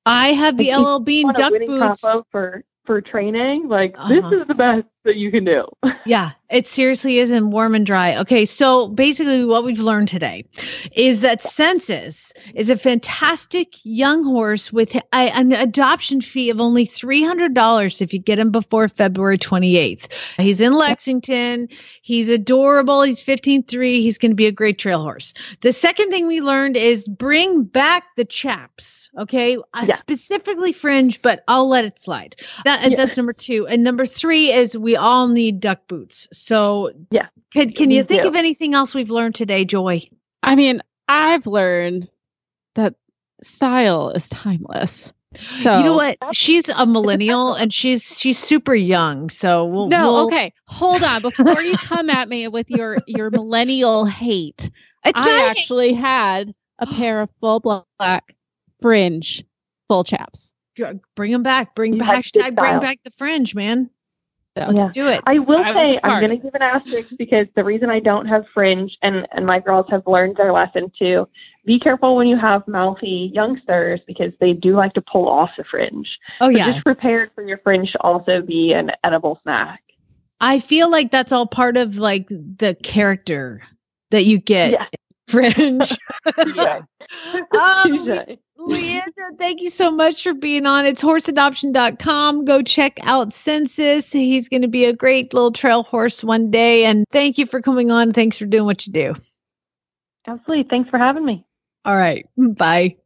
I have the LL Bean duck boots for for training. Like uh-huh. this is the best that you can do. (laughs) yeah, it seriously is in warm and dry. Okay, so basically, what we've learned today is that Census is a fantastic young horse with a, an adoption fee of only $300 if you get him before February 28th. He's in Lexington. He's adorable. He's 15.3. He's going to be a great trail horse. The second thing we learned is bring back the chaps, okay? Uh, yeah. Specifically fringe, but I'll let it slide. That, yeah. That's number two. And number three is we all need duck boots. So yeah, can can you think do. of anything else we've learned today, Joy? I mean, I've learned that style is timeless. So you know what? She's a millennial (laughs) and she's she's super young. So we'll no. We'll... Okay, hold on before you come at me with your your millennial hate. (laughs) I actually had a (gasps) pair of full black fringe full chaps. Bring them back. Bring you hashtag bring back the fringe, man. Let's yeah. do it. I will I say I'm going to give an asterisk because the reason I don't have fringe and and my girls have learned their lesson too. Be careful when you have mouthy youngsters because they do like to pull off the fringe. Oh so yeah. Just prepared for your fringe to also be an edible snack. I feel like that's all part of like the character that you get. Yeah. Fringe. (laughs) yeah. um, (laughs) Leandra, thank you so much for being on. It's horseadoption.com. Go check out Census. He's going to be a great little trail horse one day. And thank you for coming on. Thanks for doing what you do. Absolutely. Thanks for having me. All right. Bye.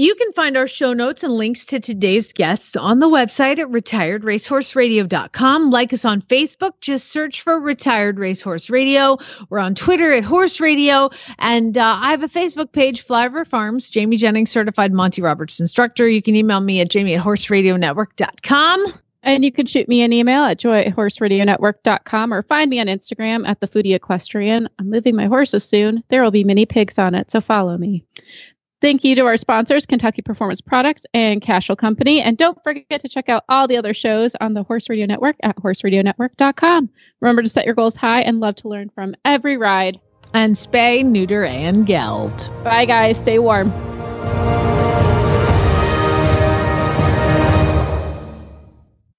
You can find our show notes and links to today's guests on the website at retiredracehorseradio.com. Like us on Facebook, just search for Retired Racehorse Radio. We're on Twitter at Horse Radio. And uh, I have a Facebook page, Flyover Farms, Jamie Jennings, certified Monty Roberts instructor. You can email me at jamie at horseradionetwork.com. And you can shoot me an email at joy or find me on Instagram at the Foodie Equestrian. I'm moving my horses soon. There will be many pigs on it, so follow me. Thank you to our sponsors, Kentucky Performance Products and Cashel Company. And don't forget to check out all the other shows on the Horse Radio Network at horseradionetwork.com. Remember to set your goals high and love to learn from every ride. And spay, neuter, and geld. Bye, guys. Stay warm.